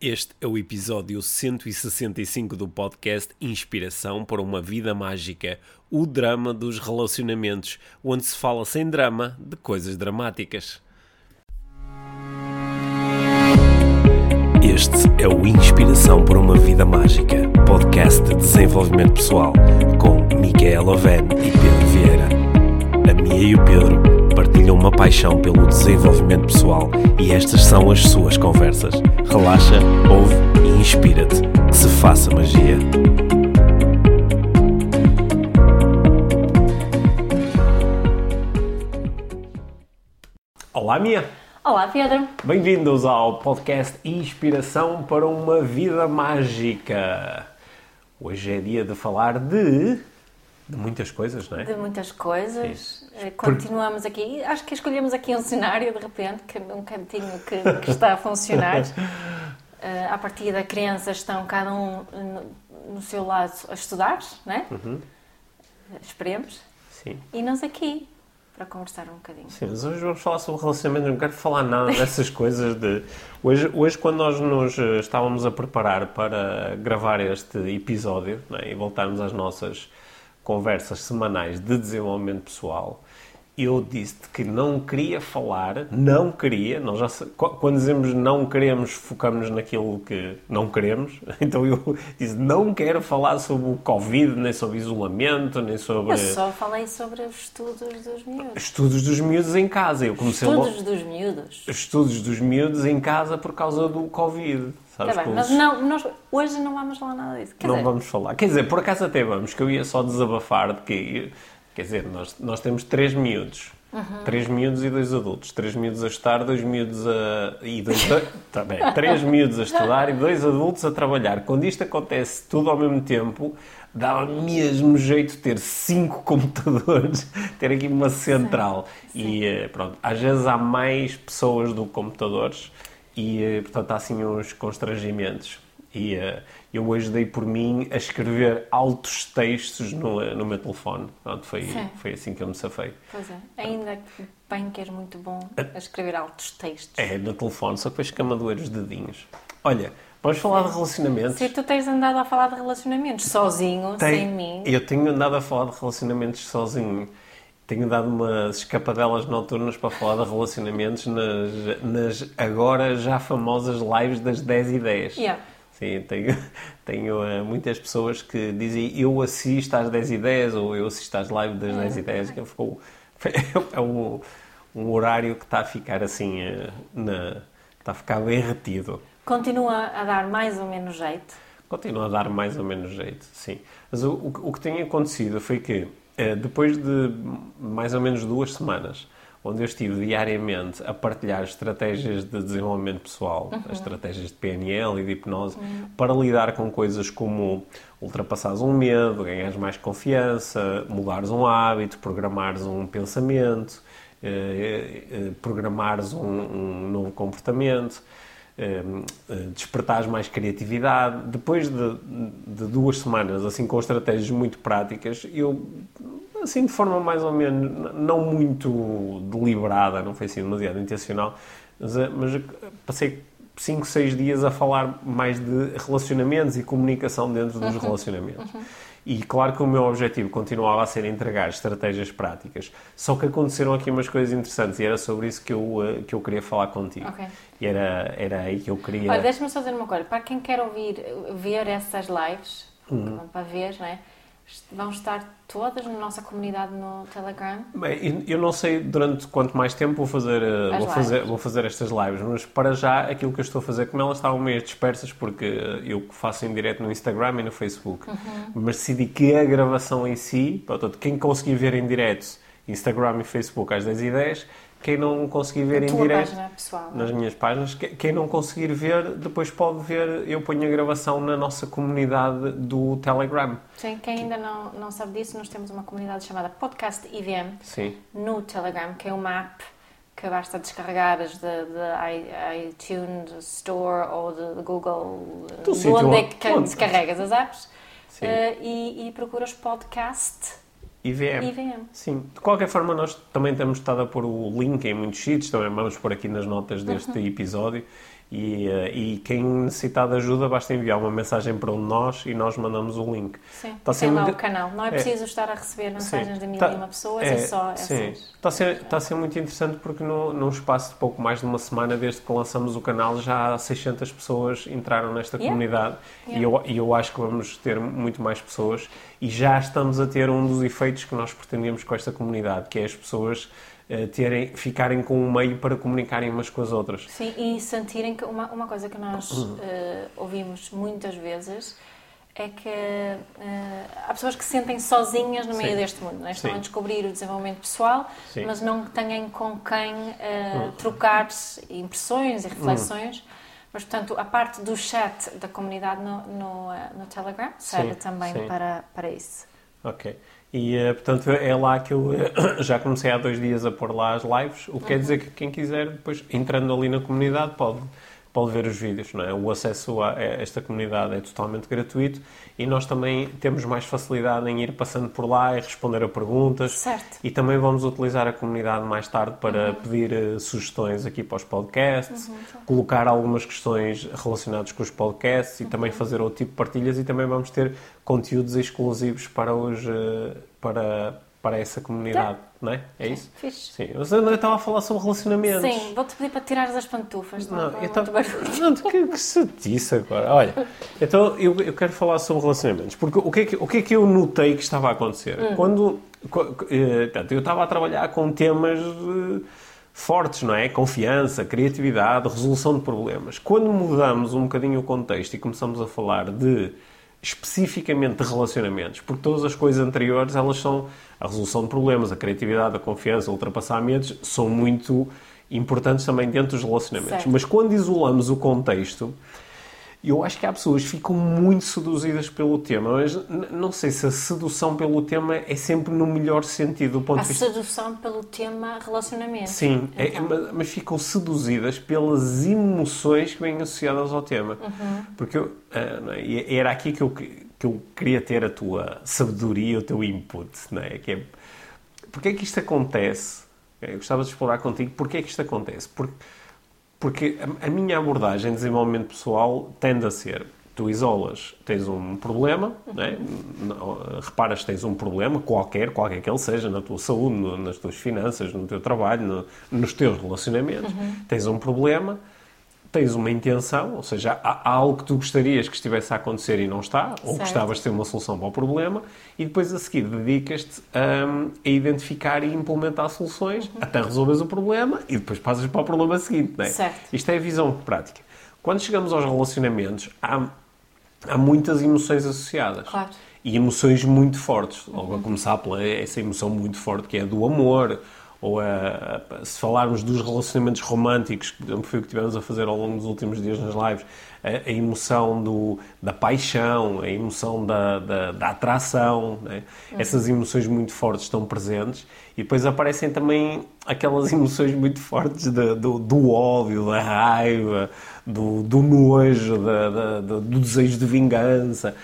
Este é o episódio 165 do podcast Inspiração para uma Vida Mágica, o drama dos relacionamentos, onde se fala sem drama de coisas dramáticas. Este é o Inspiração para uma Vida Mágica, podcast de desenvolvimento pessoal, com Micaela Oven e Pedro Vieira. A Mia e o Pedro partilham uma paixão pelo desenvolvimento pessoal e estas são as suas conversas. Relaxa, ouve e inspira-te. Que se faça magia. Olá, Mia! Olá, Pedro. Bem-vindos ao podcast Inspiração para uma Vida Mágica. Hoje é dia de falar de. De muitas coisas, não é? De muitas coisas. Eh, Continuamos aqui. Acho que escolhemos aqui um cenário, de repente, que um cantinho que, que está a funcionar. Eh, à partida, crianças estão cada um no, no seu lado a estudar, não é? Esperemos. Sim. E nós aqui, para conversar um bocadinho. Sim, mas hoje vamos falar sobre relacionamento, não quero falar nada dessas coisas de... Hoje, hoje quando nós nos eh, estávamos a preparar para gravar este episódio é? e voltarmos às nossas conversas semanais de desenvolvimento pessoal, eu disse que não queria falar, não queria, nós já, quando dizemos não queremos, focamos naquilo que não queremos, então eu disse não quero falar sobre o Covid, nem sobre isolamento, nem sobre Eu só falei sobre os estudos dos miúdos. estudos dos miúdos em casa. Eu comecei logo- Estudos dos miúdos. estudos dos miúdos em casa por causa do Covid. Sabes Está bem, mas não, nós hoje não vamos falar nada disso. Quer não dizer, vamos falar. Quer dizer, por acaso até vamos, que eu ia só desabafar de que. Quer dizer, nós, nós temos três miúdos. Uhum. Três miúdos e dois adultos. Três miúdos a estudar, dois miúdos a. E dois a... tá. Três miúdos a estudar e dois adultos a trabalhar. Quando isto acontece tudo ao mesmo tempo, dá mesmo jeito ter cinco computadores, ter aqui uma central. E eh, pronto, às vezes há mais pessoas do que computadores e eh, portanto há assim uns constrangimentos. E eh, eu hoje dei por mim a escrever altos textos no, no meu telefone. Pronto, foi, Sim. foi assim que eu me safei. Pois é, ainda que bem que és muito bom a escrever altos textos. É, no telefone, só que depois fica-me a doer os dedinhos. Olha, vamos falar de relacionamentos. Se tu tens andado a falar de relacionamentos sozinho, Tem- sem mim, Eu tenho andado a falar de relacionamentos sozinho. Tenho dado umas escapadelas noturnas para falar de relacionamentos nas, nas agora já famosas lives das 10 ideias. Yeah. Sim, tenho, tenho eh, muitas pessoas que dizem eu assisto às 10 ideias ou eu assisto às lives das 10 ideias, que ficou, é um, um horário que está a ficar assim, eh, na, está a ficar bem retido. continua a dar mais ou menos jeito. Continua a dar mais ou menos jeito, sim. Mas o, o, o que tem acontecido foi que, eh, depois de mais ou menos duas semanas, onde eu estive diariamente a partilhar estratégias de desenvolvimento pessoal, as estratégias de PNL e de hipnose, para lidar com coisas como ultrapassares um medo, ganhares mais confiança, mudares um hábito, programares um pensamento, eh, eh, programares um, um novo comportamento eh, eh, despertares mais criatividade. Depois de, de duas semanas, assim, com estratégias muito práticas, eu, assim, de forma mais ou menos, não muito deliberada, não foi assim demasiado intencional, mas, eh, mas passei 5, 6 dias a falar mais de relacionamentos e comunicação dentro dos relacionamentos. E claro que o meu objetivo continuava a ser entregar estratégias práticas, só que aconteceram aqui umas coisas interessantes e era sobre isso que eu, eh, que eu queria falar contigo. Ok. E era, era aí que eu queria. Olha, deixa-me só dizer uma coisa. Para quem quer ouvir, ver essas lives, Uhum. para ver, não é? Vão estar todas na nossa comunidade no Telegram. Bem, eu não sei durante quanto mais tempo vou fazer, eh, As vou fazer, vou fazer estas lives, mas para já aquilo que eu estou a fazer, como elas estavam meio dispersas, porque eu faço em direto no Instagram e no Facebook, Uhum. mas decidi que a gravação em si, portanto, quem conseguir ver em direto, Instagram e Facebook às 10 e 10, quem não conseguir ver em direto pessoal. é? nas minhas páginas, que- quem não conseguir ver, depois pode ver, eu ponho a gravação na nossa comunidade do Telegram. Sim, quem ainda não, não sabe disso, nós temos uma comunidade chamada Podcast IVM Sim. no Telegram, que é uma app que basta descarregares de, de iTunes Store ou de, Google, Do de onde é que descarregas as apps, eh, e, e procuras podcast IVM. IVM. Sim, de qualquer forma nós também temos estado a pôr o link em muitos sítios, também vamos pôr aqui nas notas deste episódio E, eh, e quem necessitar de ajuda basta enviar uma mensagem para um de nós e nós mandamos o link. Sim, está tem lá muito... o canal. Não é preciso é. estar a receber mensagens sim. de mil tá... e uma pessoas, é, é só sim. Está a, ser, está a ser muito interessante porque no, num espaço de pouco mais de uma semana desde que lançamos o canal já 600 pessoas entraram nesta yeah. comunidade yeah. E, eu, e eu acho que vamos ter muito mais pessoas e já estamos a ter um dos efeitos que nós pretendíamos com esta comunidade, que é as pessoas terem, ficarem com um meio para comunicarem umas com as outras. Sim, e sentirem que uma, uma coisa que nós uh, ouvimos muitas vezes é que uh, há pessoas que se sentem sozinhas no meio Sim. deste mundo, é? estão Sim. a descobrir o desenvolvimento pessoal, Sim. mas não têm com quem uh, trocar impressões e reflexões. Hum. Mas, portanto, a parte do chat da comunidade no, no, no Telegram serve também Para, para isso. Ok. E, eh, portanto, é lá que eu eh, já comecei há dois dias a pôr lá as lives, o que uhum. quer dizer que quem quiser, depois, entrando ali na comunidade, pode pode ver os vídeos. Não é? O acesso a esta comunidade é totalmente gratuito e nós também temos mais facilidade em ir passando por lá e responder a perguntas. Certo. E também vamos utilizar a comunidade mais tarde para uhum. pedir uh, sugestões aqui para os podcasts, uhum. colocar algumas questões relacionadas com os podcasts e uhum. também fazer outro tipo de partilhas e também vamos ter conteúdos exclusivos para os uh, para para essa comunidade, tá. Não é? É isso? Fixe. Sim. Mas eu estava a falar sobre relacionamentos. Sim, vou-te pedir para tirar as pantufas. Não, não eu estava... Não, que, que sentice agora. Olha, então eu, eu quero falar sobre relacionamentos. Porque o que, é que, o que é que eu notei que estava a acontecer? Hum. Quando... Eh, portanto, eu estava a trabalhar com temas eh, fortes, não é? Confiança, criatividade, resolução de problemas. Quando mudamos um bocadinho o contexto e começamos a falar de especificamente de relacionamentos, porque todas as coisas anteriores elas são a resolução de problemas, a criatividade, a confiança, ultrapassar medos, são muito importantes também dentro dos relacionamentos. Certo. Mas quando isolamos o contexto, eu acho que há pessoas que ficam muito seduzidas pelo tema, mas não sei se a sedução pelo tema é sempre no melhor sentido do ponto a de vista. A sedução pelo tema relacionamento. Sim, é, então. é, mas, ficam seduzidas pelas emoções que vêm associadas ao tema. Uhum. Porque eu, uh, era aqui que eu, que eu queria ter a tua sabedoria, o teu input, não é? Que é porque é que isto acontece? Eu gostava de explorar contigo porque é que isto acontece. Porque porque a, a minha abordagem de desenvolvimento pessoal tende a ser tu isolas, tens um problema, né? reparas que tens um problema qualquer, qualquer que ele seja, na tua saúde, no, nas tuas finanças, no teu trabalho, no, nos teus relacionamentos, uhum. tens um problema, tens uma intenção, ou seja, há algo que tu gostarias que estivesse a acontecer e não está, ou certo. gostavas de ter uma solução para o problema, e depois a seguir dedicas-te um, a identificar e implementar soluções uhum. até resolveres o problema e depois passas para o problema seguinte. Não é? Certo. Isto é a visão prática. Quando chegamos aos relacionamentos, há, há muitas emoções associadas. Claro. E emoções muito fortes. Logo uhum. a começar pela essa emoção muito forte que é a do amor, ou a, a, se falarmos dos relacionamentos românticos, que foi o que tivemos a fazer ao longo dos últimos dias nas lives, a, a emoção do, da paixão, a emoção da, da, da atração, né? uhum. essas emoções muito fortes estão presentes e depois aparecem também aquelas emoções muito fortes de, do, do ódio, da raiva, do, do nojo, da, da, do desejo de vingança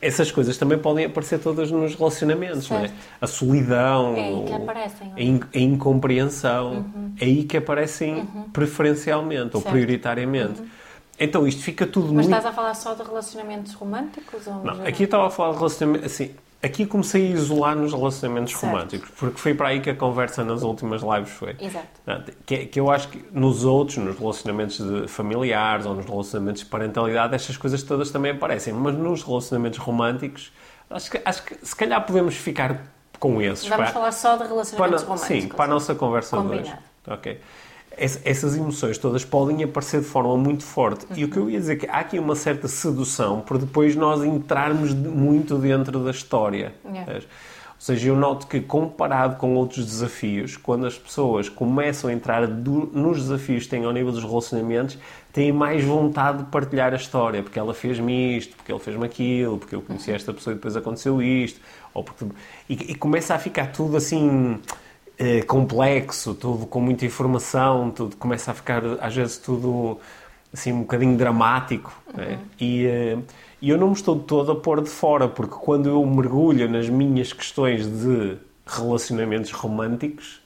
essas coisas também podem aparecer todas nos relacionamentos, certo. não é? A solidão, é aí que aparecem, a, in, a incompreensão, uhum. é aí que aparecem uhum. preferencialmente certo. ou prioritariamente. Uhum. Então isto fica tudo Mas muito... estás a falar só de relacionamentos românticos? Ou não, aqui estava a falar de relacionamentos... Assim, Aqui comecei a isolar nos relacionamentos certo. românticos, porque foi para aí que a conversa nas últimas lives foi. Exato. Que, que eu acho que nos outros, nos relacionamentos familiares ou nos relacionamentos de parentalidade, estas coisas todas também aparecem, mas nos relacionamentos românticos, acho que, acho que se calhar podemos ficar com esses. Vamos para, falar só de relacionamentos para, românticos. Sim, para a nossa conversa Combinado. de hoje. Ok essas emoções todas podem aparecer de forma muito forte. Uhum. E o que eu ia dizer é que há aqui uma certa sedução por depois nós entrarmos muito dentro da história. Yeah. Ou seja, eu noto que comparado com outros desafios, quando as pessoas começam a entrar do, nos desafios que têm ao nível dos relacionamentos, têm mais vontade de partilhar a história, porque ela fez-me isto, porque ele fez-me aquilo, porque eu conheci uhum. esta pessoa e depois aconteceu isto, ou porque... e, e começa a ficar tudo assim é, complexo, tudo com muita informação, tudo começa a ficar às vezes tudo assim um bocadinho dramático uhum. né? e, eu não me estou todo a pôr de fora porque quando eu mergulho nas minhas questões de relacionamentos românticos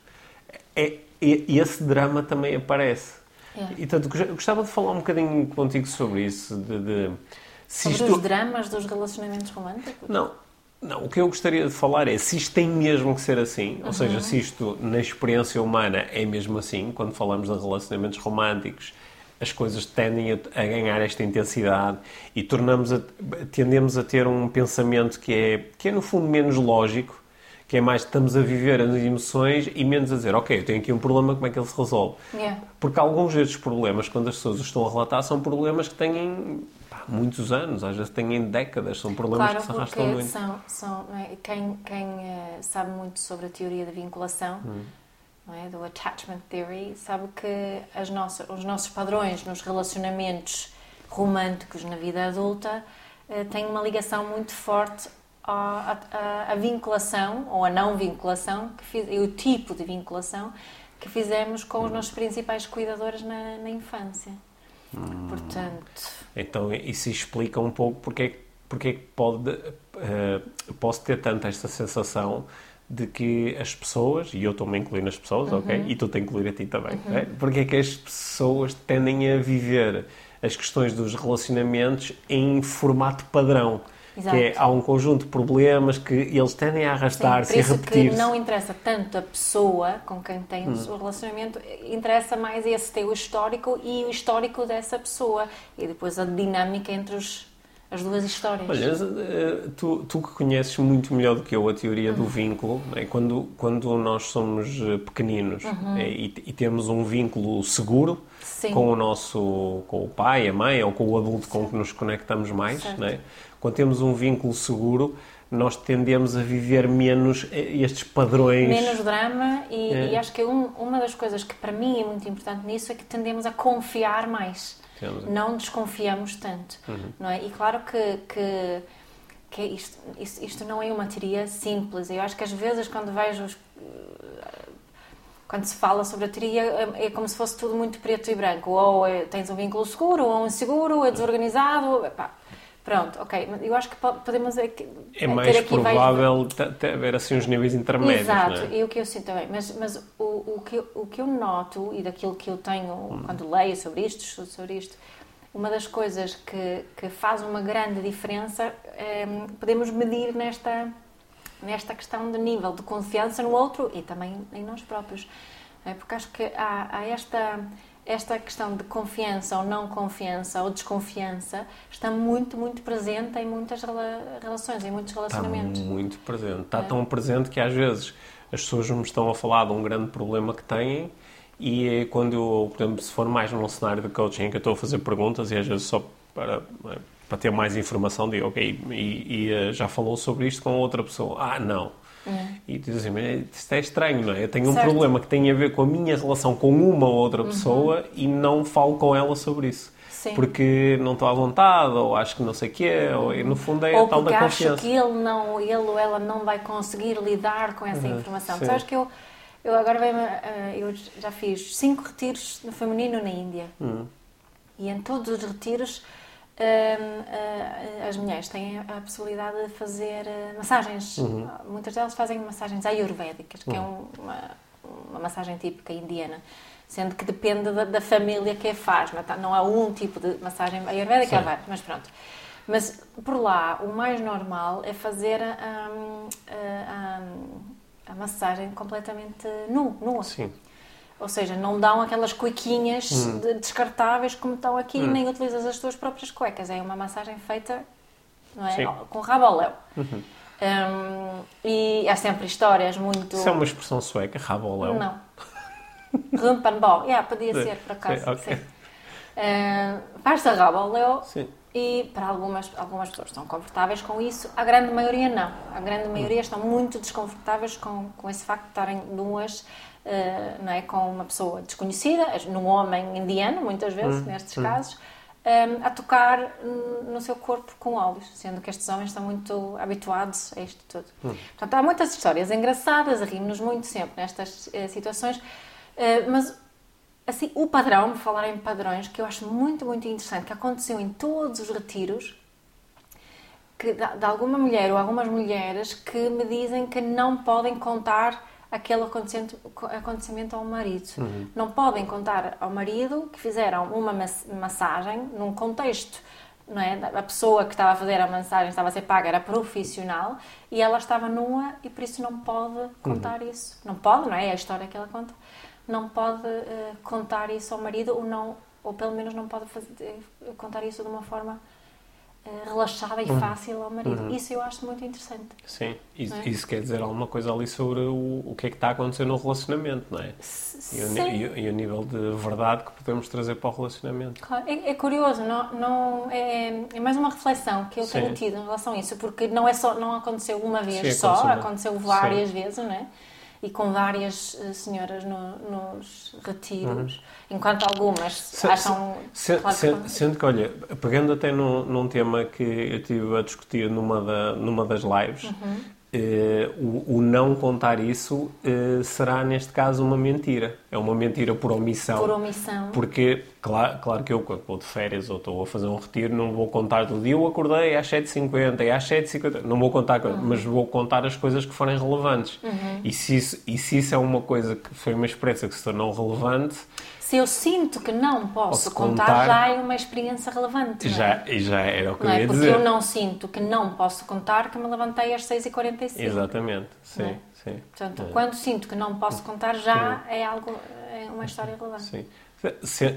é, é esse drama também aparece Yeah. E tanto gostava de falar um bocadinho contigo sobre isso, de, de sobre isto... os dramas dos relacionamentos românticos. Não, não, o que eu gostaria de falar é se isto tem mesmo que ser assim, uhum. ou seja, se isto na experiência humana é mesmo assim, quando falamos de relacionamentos românticos, as coisas tendem a, a ganhar esta intensidade e tornamos a, tendemos a ter um pensamento que é, que é no fundo menos lógico que é mais estamos a viver as emoções e menos a dizer, ok, eu tenho aqui um problema, como é que ele se resolve? Yeah. Porque alguns destes problemas, quando as pessoas estão a relatar, são problemas que têm muitos anos, às vezes têm décadas, são problemas claro, que se arrastam muito. São, são, é? Quem, quem uh, sabe muito sobre a teoria da vinculação, hum. é? do attachment theory, sabe que as nossas, os nossos padrões nos relacionamentos românticos na vida adulta uh, têm uma ligação muito forte a, a, a, vinculação ou a não vinculação que fiz, e o tipo de vinculação que fizemos com os nossos principais cuidadores na, na infância. Hum. Portanto. Então, isso explica um pouco porque, porque pode, uh, posso ter tanto esta sensação de que as pessoas, e eu estou-me a incluir nas pessoas, uhum. ok? E tu te a incluir a ti também, uhum. é? porque é que as pessoas tendem a viver as questões dos relacionamentos em formato padrão. Exato. que é, há um conjunto de problemas que eles tendem a arrastar-se e a repetir. que não interessa tanto a pessoa com quem tem hum. o relacionamento, interessa mais esse teu histórico e o histórico dessa pessoa e depois a dinâmica entre os, as duas histórias. Olha, eh, tu, tu que conheces muito melhor do que eu a teoria uhum. do vínculo, é? quando, quando nós somos eh, pequeninos uhum. é, e, e, temos um vínculo seguro Sim. com o nosso com o pai, a mãe ou com o adulto com que nos conectamos mais, não é? Quando temos um vínculo seguro, nós tendemos a viver menos eh, estes padrões. Menos drama, e, é. e acho que um, uma das coisas que para mim é muito importante nisso é que tendemos a confiar mais. Não desconfiamos tanto. Uhum. Não é? E claro que, que, que isto, isto, isto, não é uma teoria simples. Eu acho que às vezes quando vejo. Os, quando se fala sobre a teoria, é, é como se fosse tudo muito preto e branco. Ou é, tens um vínculo seguro, ou um inseguro, é desorganizado. Epá, Pronto, ok. Eu acho que podemos é, é mais aqui provável vai... haver assim uns níveis intermédios. Exato, é? e o que eu sinto também. Mas, mas o, o, que, eu, o que eu noto e daquilo que eu tenho hum. quando leio sobre isto, estudo sobre isto, uma das coisas que, que faz uma grande diferença é, podemos medir nesta, nesta questão de nível de confiança no outro e também em nós próprios. É? Porque acho que há, há esta esta questão de confiança ou não confiança ou desconfiança está muito, muito presente em muitas relações, em muitos relacionamentos. Está muito presente. Está é. tão presente que às vezes as pessoas me estão a falar de um grande problema que têm e é quando eu, por exemplo, se for mais num cenário de coaching que eu estou a fazer perguntas e às vezes só para, para ter mais informação digo, ok, e, e eh, já falou sobre isto com outra pessoa? Ah, não é. E tu dizes assim, isto é estranho, não é? Eu tenho um certo. problema que tem a ver com a minha relação com uma ou outra uhum. pessoa uhum. e não falo com ela sobre isso. Sim. Porque não estou à vontade, ou acho que não sei o quê, ou no fundo é ou a tal da confiança. acho que ele, não, ele ou ela não vai conseguir lidar com essa uhum. informação. Sim. Sabes que eu, eu agora eh, eu já fiz cinco retiros no feminino na Índia. Uhum. E em todos os retiros as mulheres têm a possibilidade de fazer ah, massagens. Uhum. Muitas delas fazem massagens ayurvédicas, que é uhum. é uma, uma massagem típica indiana sendo que depende da, da, família que a faz. Não, tá, não há um tipo de massagem ayurvédica, há vários, mas pronto. Mas por lá, o mais normal é fazer a, a, a, a massagem completamente nu, nua. Sim. Ou seja, não dão aquelas cuequinhas hum. de, descartáveis como estão aqui, hum. nem utilizas as tuas próprias cuecas. É uma massagem feita é? com rabo ao léu. Uhum. Um, e há sempre histórias muito. Isso é uma expressão sueca, rabo ao léu? Não. Rumpanball. Yeah, podia ser, por acaso. Sim, okay. sim. Uh, Faz-se rabo ao léu. Sim. E para algumas, algumas pessoas estão confortáveis com isso, a grande maioria não. A grande maioria hum. estão muito desconfortáveis com, com esse facto de estarem nuas uh, não é, com uma pessoa desconhecida, num homem indiano, muitas vezes, hum, nestes hum. casos, um, ehm, a tocar no seu corpo com óleos, sendo que estes homens estão muito habituados a isto tudo. Hum. Portanto, há muitas histórias engraçadas, rimos muito sempre nestas uh, situações, uh, mas assim, o padrão, por falar em padrões, que eu acho muito, muito interessante, que aconteceu em todos os retiros, que de alguma mulher ou algumas mulheres que me dizem que não podem contar aquele acontecimento, ao marido. Uhum. Não podem contar ao marido que fizeram uma massagem num contexto não é? A pessoa que estava a fazer a massagem estava a ser paga era profissional e ela estava nua e por isso não pode contar uhum. isso. Não pode, não é? É a história que ela conta. Não pode uh, contar isso ao marido ou não, ou pelo menos não pode fazer, contar isso de uma forma eh, relaxada e uhum. fácil ao marido. Uhum. Isso eu acho muito interessante. Sim, isso, é? isso, quer dizer alguma coisa ali sobre o, o que é que está a acontecer no relacionamento, não é? E o, e, e o, nível de verdade que podemos trazer para o relacionamento. Claro, é, é curioso, não, não, é, é, mais uma reflexão que eu Sim. tenho tido em relação a isso, porque não, é só, não aconteceu uma vez Sim, só, aconteceu, várias Sim. vezes, não é? E com várias uh, senhoras no, nos retiros, uhum. enquanto algumas se, acham. Se, claro se, que... Sendo que, olha, pegando até num, num, tema que eu estive a discutir numa, da, numa das lives, uhum. Uh, o, o, não contar isso uh, será, neste caso, uma mentira. É uma mentira por omissão. Por omissão. Porque, claro, claro que eu, quando vou de férias ou estou a fazer um retiro, não vou contar do dia eu acordei às 7h50 e às 7h50. Não vou contar, uhum. mas vou contar as coisas que forem relevantes. Uhum. E, se isso, e se isso é uma coisa que foi uma experiência que se tornou relevante se eu sinto que não posso, posso contar, contar, já é uma experiência relevante. Já, é? já era o que não eu é? ia Porque dizer. eu não sinto que não posso contar que me levantei às 6h45. Exatamente, sim. É? sim. Portanto, é. quando sinto que não posso contar, já é algo, é uma história relevante. Sim.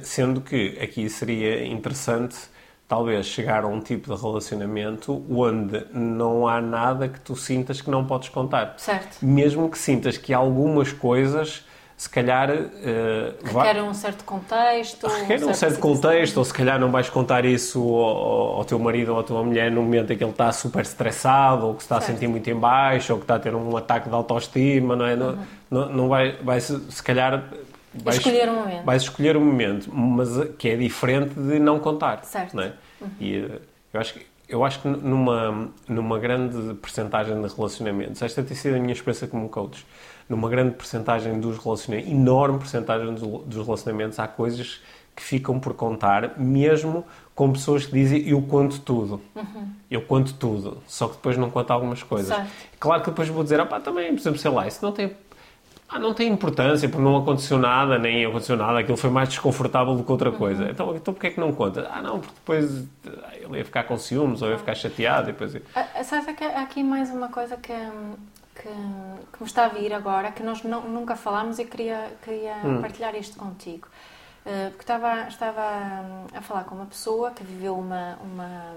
Sendo que aqui seria interessante talvez chegar a um tipo de relacionamento onde não há nada que tu sintas que não podes contar. Certo. Mesmo que sintas que algumas coisas se calhar. Uh, requer um certo contexto. Requer um certo contexto, ou se calhar não vais contar isso ao, ao, teu marido ou à tua mulher no momento em que ele está super estressado, ou que se está certo. a sentir muito em baixo, ou que está a ter um ataque de autoestima, não é? Uhum. Não, não vai, vai se, se calhar. Vais escolher um momento. Vais escolher um momento, mas que é diferente de não contar. Certo. Não é? Uhum. E eh, eu acho que eu acho que numa, numa grande percentagem de relacionamentos, esta tem sido a minha experiência como coach, numa grande percentagem dos relacionamentos, enorme percentagem dos relacionamentos, há coisas que ficam por contar, mesmo com pessoas que dizem eu conto tudo. Uhum. Eu conto tudo, só que depois não conto algumas coisas. Certo. Claro que depois vou dizer, ah pá, também, por exemplo, sei lá, isso não tem, ah, não tem importância, porque não aconteceu nada, nem aconteceu nada, aquilo foi mais desconfortável do que outra coisa. Uhum. Então, então porquê é que não conta? Ah, não, porque depois ah, ele ia ficar com ciúmes, ou ia ficar chateado, depois... Ah, sabes, há aqui mais uma coisa que que, que me está a vir agora, que nós não, nunca falámos e queria, queria hum. partilhar isto contigo. Uh, porque estava, estava hum, a falar com uma pessoa que viveu uma, uma,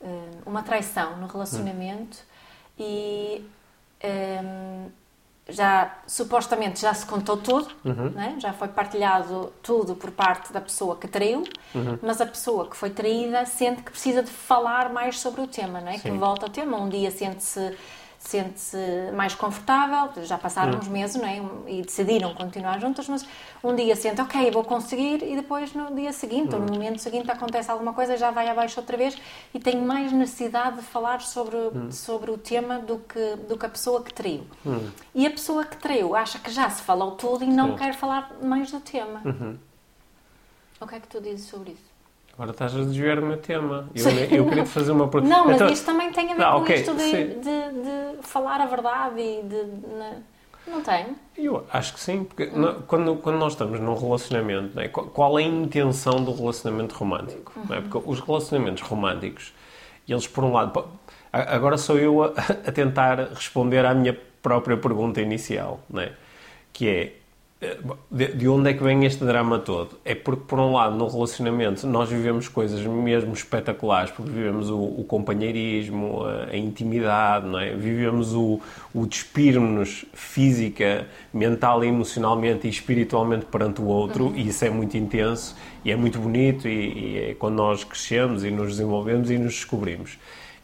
uh, uma traição no relacionamento hum. e um, já supostamente já se contou tudo, uhum. né? já foi partilhado tudo por parte da pessoa que traiu, uhum. mas a pessoa que foi traída sente que precisa de falar mais sobre o tema, né? que volta ao tema. Um dia sente-se sente-se mais confortável, já passaram uns meses não é? e decidiram continuar juntas, mas um dia sente, ok, vou conseguir, e depois no dia seguinte, ou no momento seguinte, acontece alguma coisa, já vai abaixo outra vez e tem mais necessidade de falar sobre, sobre o tema do que, do que a pessoa que traiu. E a pessoa que traiu acha que já se falou tudo e não quer falar mais do tema. Uhum. O que é que tu dizes sobre isso? Agora estás a desviar o meu tema. Eu, eu queria te fazer uma pergunta. Não, mas então, isto também tem a ver não, com okay, isto de, de, de, falar a verdade e de. Não tem? Eu acho que sim, porque hum. quando, quando nós estamos num relacionamento, é? qual é a intenção do relacionamento romântico? Uhum. É? Porque os relacionamentos românticos, eles por um lado. Agora sou eu a, a tentar responder à minha própria pergunta inicial, é? que é de, onde é que vem este drama todo? É porque, por um lado, no relacionamento nós vivemos coisas mesmo espetaculares, porque vivemos o, o companheirismo, a, a, intimidade, não é? vivemos o, o despirmos-nos física, mental emocionalmente e espiritualmente perante o outro, uhum. e isso é muito intenso e é muito bonito, e, e é quando nós crescemos e nos desenvolvemos e nos descobrimos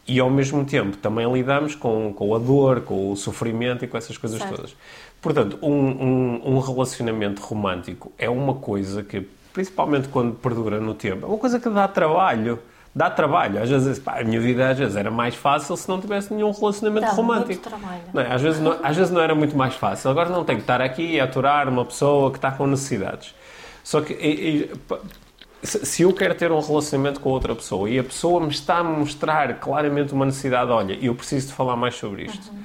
e ao mesmo tempo também lidamos com, com a dor, com o sofrimento e com essas coisas certo. todas. Portanto, um, um, um, relacionamento romântico é uma coisa que, principalmente quando perdura no tempo, é uma coisa que dá trabalho. Dá trabalho. Às vezes, pá, a minha vida às vezes era mais fácil se não tivesse nenhum relacionamento dá romântico. Não é? às, vezes não, às vezes não era muito mais fácil. Agora não tenho que estar aqui a aturar uma pessoa que está com necessidades. Só que e, e, se eu quero ter um relacionamento com outra pessoa e a pessoa me está a mostrar claramente uma necessidade, olha, eu preciso de falar mais sobre isto, uhum.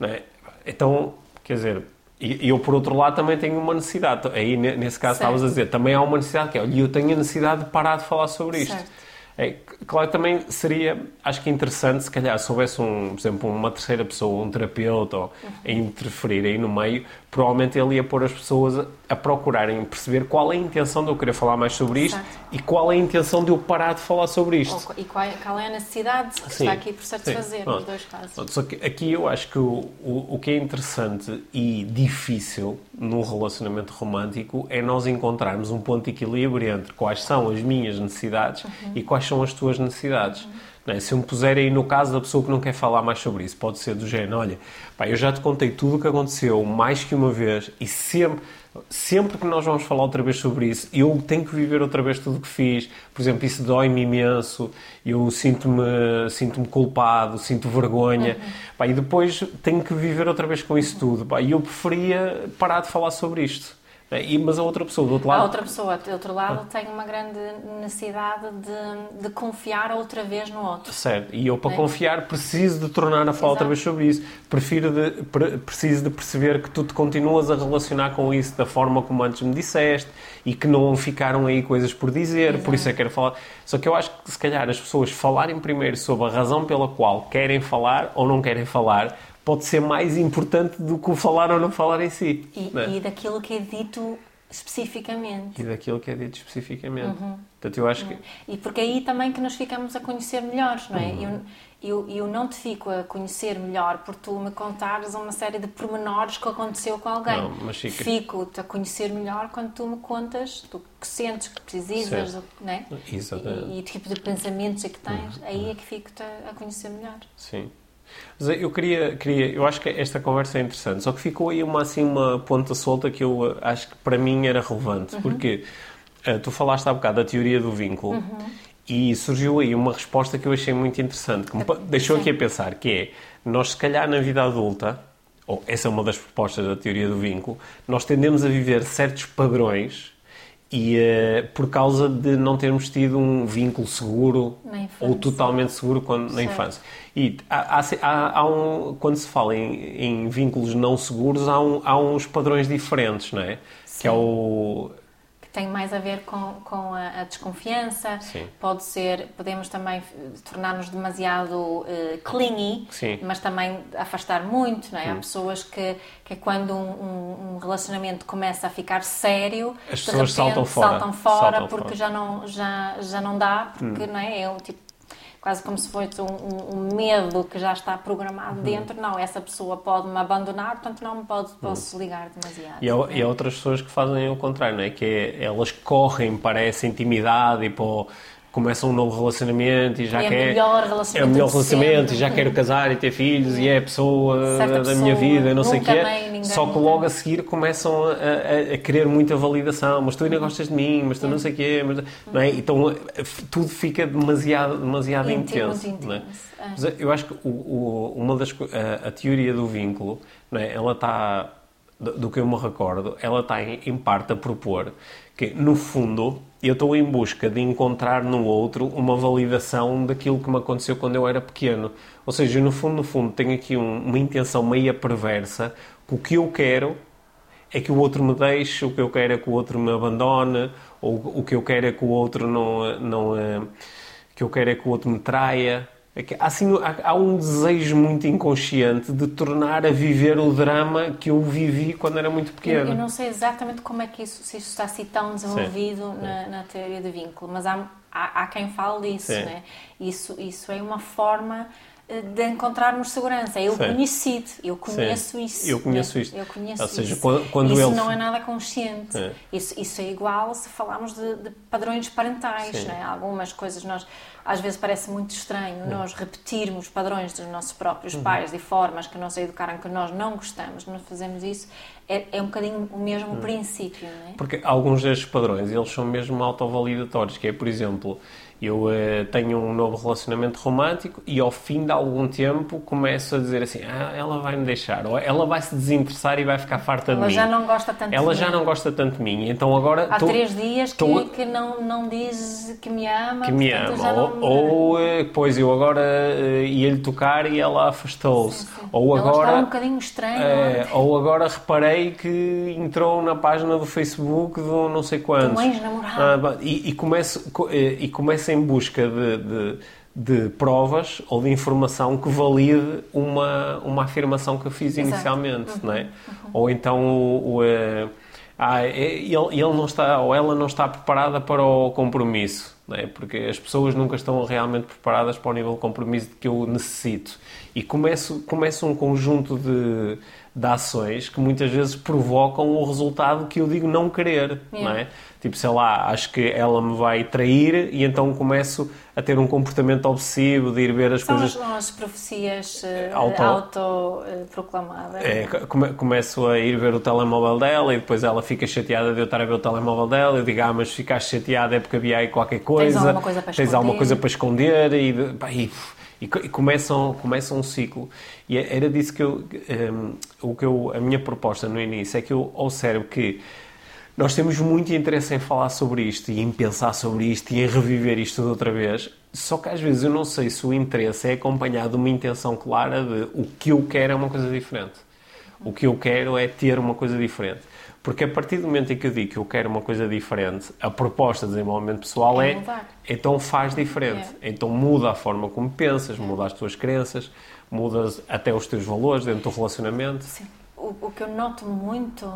não é? então, quer dizer, e eu, por outro lado, também tenho uma necessidade. Aí, nesse caso, certo. estavas a dizer, também há uma necessidade que é, olha, eu tenho a necessidade de parar de falar sobre isto. Certo. É, claro, também seria, acho que interessante, se calhar, se houvesse, um, por exemplo, uma terceira pessoa, um terapeuta, ou, a interferir aí no meio, provavelmente ele ia pôr as pessoas a, procurarem perceber qual é a intenção de eu querer falar mais sobre isto Exato. e qual é a intenção de eu parar de falar sobre isto. e qual é, qual é a necessidade que sim, está aqui por satisfazer, nos dois casos. Só que aqui eu acho que o, o, o que é interessante e difícil num relacionamento romântico é nós encontrarmos um ponto de equilíbrio entre quais são as minhas necessidades uhum. e quais são as tuas necessidades. Uhum. É? Se eu me puser aí no caso da pessoa que não quer falar mais sobre isso, pode ser do género, olha, pá, eu já te contei tudo o que aconteceu mais que uma vez e sempre, sempre que nós vamos falar outra vez sobre isso, eu tenho que viver outra vez tudo o que fiz. Por exemplo, isso dói-me imenso, eu sinto-me sinto culpado, sinto vergonha, uhum. pá, e depois tenho que viver outra vez com isso tudo. Pá, e eu preferia parar de falar sobre isto. É, e, mas a outra pessoa do outro lado. A outra pessoa do outro lado ah. tem uma grande necessidade de, de confiar outra vez no outro. Certo. E eu, para é. confiar, preciso de tornar a falar outra vez sobre isso. Prefiro de, pre, preciso de perceber que tu te continuas a relacionar com isso da forma como antes me disseste e que não ficaram aí coisas por dizer, Exato. por isso é que quero falar. Só que eu acho que, se calhar, as pessoas falarem primeiro sobre a razão pela qual querem falar ou não querem falar pode ser mais importante do que o falar ou não falar em si. E, é? e daquilo que é dito especificamente. E daquilo que é dito especificamente. Uhum. Portanto, eu acho que... E porque aí também que nos ficamos a conhecer melhor, não é? Uhum. Eu, eu, eu não te fico a conhecer melhor por tu me contares uma série de pormenores que aconteceu com alguém. Não, mas fica... Fico-te a conhecer melhor quando tu me contas do que sentes, que precisas, do, né? Exatamente. E, e o tipo de pensamentos é que tens. Uhum. Aí é que fico-te a conhecer melhor. Sim. Mas eu queria, queria, eu acho que esta conversa é interessante, só que ficou aí uma, assim, uma ponta solta que eu eh, acho que para mim era relevante, uhum. porque uh, tu falaste há bocado da teoria do vínculo uhum. e surgiu aí uma resposta que eu achei muito interessante, que me deixou Sim. aqui a pensar, que é, nós se calhar na vida adulta, ou essa é uma das propostas da teoria do vínculo, nós tendemos a viver certos padrões e uh, por causa de não termos tido um vínculo seguro ou totalmente seguro quando, na infância. E há, há, há um, quando se fala em, em, vínculos não seguros, há, um, há uns padrões diferentes, não é? Sim. Que é o tem mais a ver com, com a, a desconfiança, Sim. pode ser, podemos também tornar-nos demasiado uh, clingy, Sim. mas também afastar muito, não é? Há hum. pessoas que, que quando um, um, relacionamento começa a ficar sério, as pessoas saltam fora, saltam fora saltam porque fora. Já, não, já, já não dá, porque hum. não é? é um tipo quase como se fosse um, um, medo que já está programado uhum. dentro. Não, essa pessoa pode me abandonar, portanto não me pode, posso uhum. ligar demasiado. E há, e há outras pessoas que fazem o contrário, não é? Que é, elas correm para essa intimidade e para o começa um novo relacionamento e já é quer. Melhor relacionamento é o melhor relacionamento e já quero casar e ter filhos e é a pessoa Certa da pessoa, minha vida, não sei o quê. Só que logo a seguir começam a, a, a, querer muita validação. Mas tu ainda gostas de mim, mas tu não sei o quê. Mas, não é? Então tudo fica demasiado, demasiado intenso. intenso. É? Mas eu acho que o, o, uma das, a, a, teoria do vínculo, não é? ela está, do, do que eu me recordo, ela está em, em parte a propor que, no fundo, eu estou em busca de encontrar no outro uma validação daquilo que me aconteceu quando eu era pequeno. Ou seja, no fundo, no fundo, tenho aqui um, uma intenção meia perversa, que o que eu quero é que o outro me deixe, o que eu quero é que o outro me abandone, ou o que eu quero é que o outro não, não eh, que eu quero é que o outro me traia. É assim, há, há, um desejo muito inconsciente de tornar a viver o drama que eu vivi quando era muito pequeno. Eu, eu não sei exatamente como é que isso, se isso está assim tão desenvolvido na, na, teoria de vínculo, mas há, há, há quem fale disso, né? Isso, isso é uma forma de encontrarmos segurança. Eu conheci eu conheço Sim. isso. Eu conheço né? isto. Eu conheço Ou seja, isso. quando, quando isso ele... não é nada consciente. É. Isso, isso é igual se falarmos de, de padrões parentais. Né? Algumas coisas nós, às vezes parece muito estranho é. nós repetirmos padrões dos nossos próprios uhum. pais e formas que nos educaram que nós não gostamos, nós fazemos isso. É, é um bocadinho o mesmo uhum. princípio, não é? Porque alguns destes padrões, eles são mesmo autovalidatórios, que é, por exemplo, Eu uh, tenho um novo relacionamento romântico e ao fim de algum tempo começo a dizer assim, ah, ela vai me deixar, ou ela vai se desinteressar e vai ficar farta ela de mim. Ela já não gosta tanto Ela de já mim. não gosta tanto de mim, então agora... Há tô, três dias que, tô, que não, não diz que me ama, que me ama. não... Ou, ou pois eu agora uh, ia-lhe tocar e ela afastou-se. Ou ela agora... está um bocadinho estranho. É, ou agora reparei que entrou na página do Facebook do não sei quantos. Do ex-namorado. Ah, e, e, começo, e começo em busca de, de, de, provas ou de informação que valide uma, uma afirmação que eu fiz Exato. inicialmente, Uhum. não é? Ou então o, o, eh, ah, ele, ele não está ou ela não está preparada para o compromisso, é? Porque as pessoas nunca estão realmente preparadas para o nível de compromisso que eu necessito. E começo, começo um conjunto de, de ações que muitas vezes provocam o resultado que eu digo não querer, Yeah. não é? Tipo, sei lá, acho que ela me vai trair e então começo a ter um comportamento obsessivo de ir ver as São coisas... as, são as profecias uh, Auto- autoproclamadas. É, come- começo a ir ver o telemóvel dela e depois ela fica chateada de eu estar a ver o telemóvel dela. Eu digo, ah, mas ficaste chateada é porque havia aí qualquer coisa. Alguma coisa para Tens alguma esconder. coisa para esconder e, pá, e, e e começam, começam um ciclo. E é- era disso que eu, hum, o que eu, a minha proposta no início é que eu observo que nós temos muito interesse em falar sobre isto e em pensar sobre isto e em reviver isto de outra vez. Só que às vezes eu não sei se o interesse é acompanhado de uma intenção clara de o que eu quero é uma coisa diferente. O que eu quero é ter uma coisa diferente. Porque a partir do momento em que eu digo que eu quero uma coisa diferente, a proposta de desenvolvimento pessoal É é, então faz diferente. É. Então muda a forma como pensas, muda as tuas crenças, mudas até os teus valores dentro do relacionamento. Sim. O, o que eu noto muito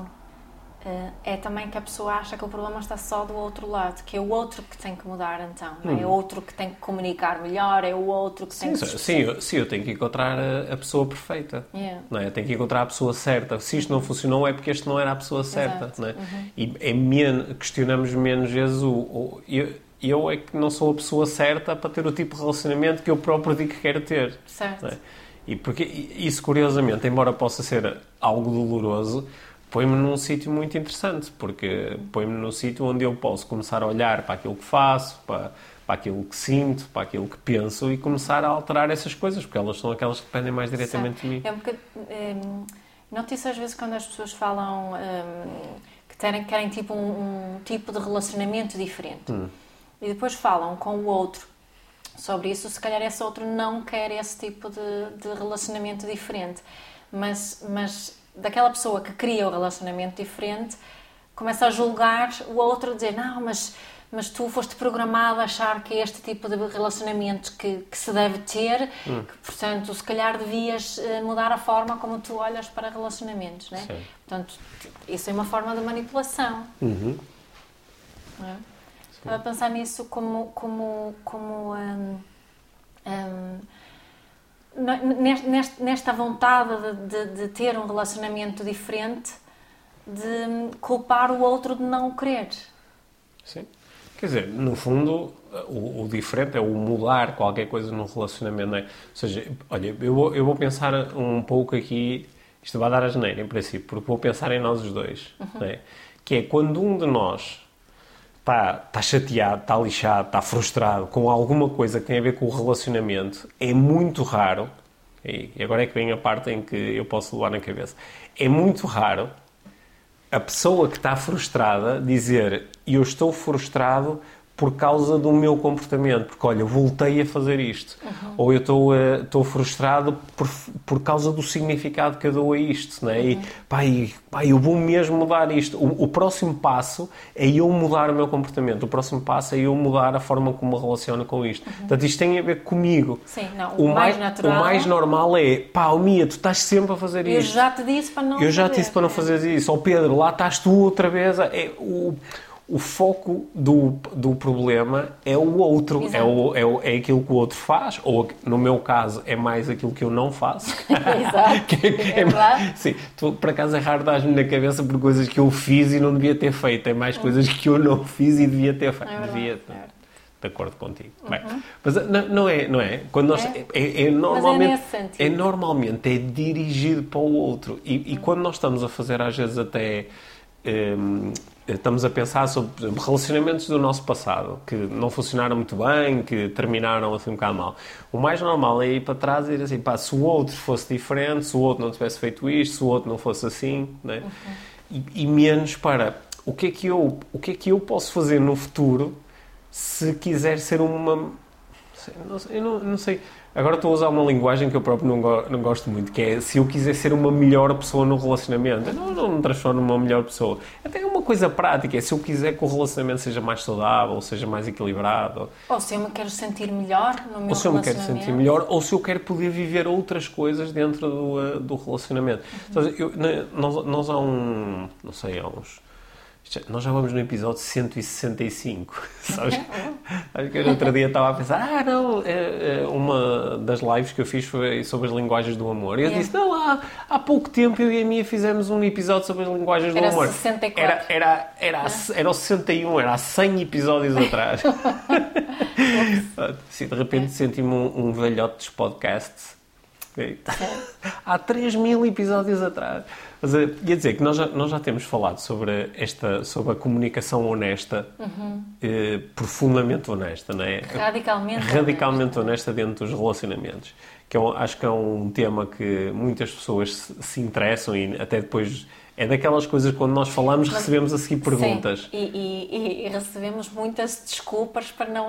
eh, é também que a pessoa acha que o problema está só do outro lado, que é o outro que tem que mudar então, é? É o outro que tem que comunicar melhor, é o outro que tem Hum. Sim, que... se sim, eu, sim, eu tenho que encontrar a, a pessoa perfeita. Yeah. Não é? Eu tenho que encontrar a pessoa certa. Se isto não funcionou é porque este não era a pessoa certa. Exato. Não é? E é men questionamos menos vezes o, o- eu, eu é que não sou a pessoa certa para ter o tipo de relacionamento que eu próprio digo que quero ter. Certo. não é? E porque isso, curiosamente, embora possa ser algo doloroso, põe-me num sítio muito interessante, porque põe-me num sítio onde eu posso começar a olhar para aquilo que faço, para, para aquilo que sinto, para aquilo que penso e começar a alterar essas coisas, porque elas são aquelas que dependem mais diretamente de mim. É um. Um, noto isso às vezes quando as pessoas falam hum, que querem, querem tipo um, um tipo de relacionamento diferente Hum. e depois falam com o outro sobre isso, se calhar esse outro não quer esse tipo de, de relacionamento diferente, mas, mas daquela pessoa que cria o relacionamento diferente começa a julgar o outro, a dizer não, mas mas tu foste programado a achar que é este tipo de relacionamento que, que se deve ter, Hum. que, portanto, se calhar devias eh, mudar a forma como tu olhas para relacionamentos, não é? Sim. Portanto, isso é uma forma de manipulação. Uhum. é? Estava a pensar nisso como, como, como hum, hum, n- nest- nest- nesta vontade de, de- de ter um relacionamento diferente, de culpar o outro de não querer. Sim. Quer dizer, no fundo, o, o diferente é o mudar qualquer coisa num relacionamento, não é? Ou seja, olha, eu vou, eu vou pensar um pouco aqui, isto vai dar a geneira em princípio, porque vou pensar em nós os dois, não é? Que é quando um de nós está, está chateado, está lixado, está frustrado com alguma coisa que tem a ver com o relacionamento, é muito raro, e agora é que vem a parte em que eu posso levar na cabeça, é muito raro a pessoa que está frustrada dizer eu estou frustrado por causa do meu comportamento, porque olha, voltei a fazer isto. Ou eu estou, eh, estou frustrado por, por causa do significado que eu dou a isto. Né? E, pai, pai, eu vou mesmo mudar isto. O, o próximo passo é eu mudar o meu comportamento. O próximo passo é eu mudar a forma como me relaciono com isto. Portanto, isto tem a ver comigo. Sim, não, o mais natural- O mais normal é, pá, oh, Mia, tu estás sempre a fazer Eu isto. já te disse para não Eu já te disse para não é. fazer isso. Ó Pedro, lá estás tu outra vez. É, o, o foco do, do problema é o outro. É, o, é, o- é aquilo que o outro faz. Ou, no meu caso, é mais aquilo que eu não faço. Exato. Que É verdade. Sim, tu, por acaso é raro dar-me na cabeça por coisas que eu fiz e não devia ter feito. É mais coisas que eu não fiz e devia ter feito. É verdade, devia é de acordo contigo. Bem, mas não, não é, não é? Quando nós, É. é, é normalmente, nesse sentido. é normalmente é dirigido para o outro. E, e quando nós estamos a fazer, às vezes, até hum, estamos a pensar sobre relacionamentos do nosso passado que não funcionaram muito bem, que terminaram assim um bocado mal. O mais normal é ir para trás e dizer assim, pá, se o outro fosse diferente, se o outro não tivesse feito isto, se o outro não fosse assim, né? Uhum. E, e, menos para o que é que eu, o que é que eu posso fazer no futuro se quiser ser uma eu não, não sei Agora estou a usar uma linguagem que eu próprio não, go não gosto muito, que é se eu quiser ser uma melhor pessoa no relacionamento, eu não, não me transformo numa melhor pessoa. Até é uma coisa prática, é se eu quiser que o relacionamento seja mais saudável, seja mais equilibrado. Ou se eu me quero sentir melhor no meu relacionamento. Ou se eu me quero sentir melhor, ou se eu quero poder viver outras coisas dentro do, uh, do relacionamento. Uhum. Então, eu, nós, nós há um, não sei, há uns nós já vamos no episódio 165, sabes? Acho que eu no outro dia estava a pensar, ah, não, é, é, uma das lives que eu fiz foi sobre as linguagens do amor. E eu disse, não, há, há pouco tempo eu e a minha fizemos um episódio sobre as linguagens era do amor. 64. Era, era, era, ah. era o 61, era há 100 episódios atrás. Sim, de repente senti-me um, um velhote dos podcasts. Há 3 mil episódios atrás. Mas uh, ia dizer que nós já, nós já temos falado sobre, esta, sobre a comunicação honesta, uhum. uh, profundamente honesta, não é? Radicalmente, Radicalmente honesta. honesta dentro dos relacionamentos. Que eu é acho que é um tema que muitas pessoas se, se interessam e até depois é daquelas coisas que quando nós falamos Mas, recebemos a seguir perguntas. Sim, e, e, e, recebemos muitas desculpas para não,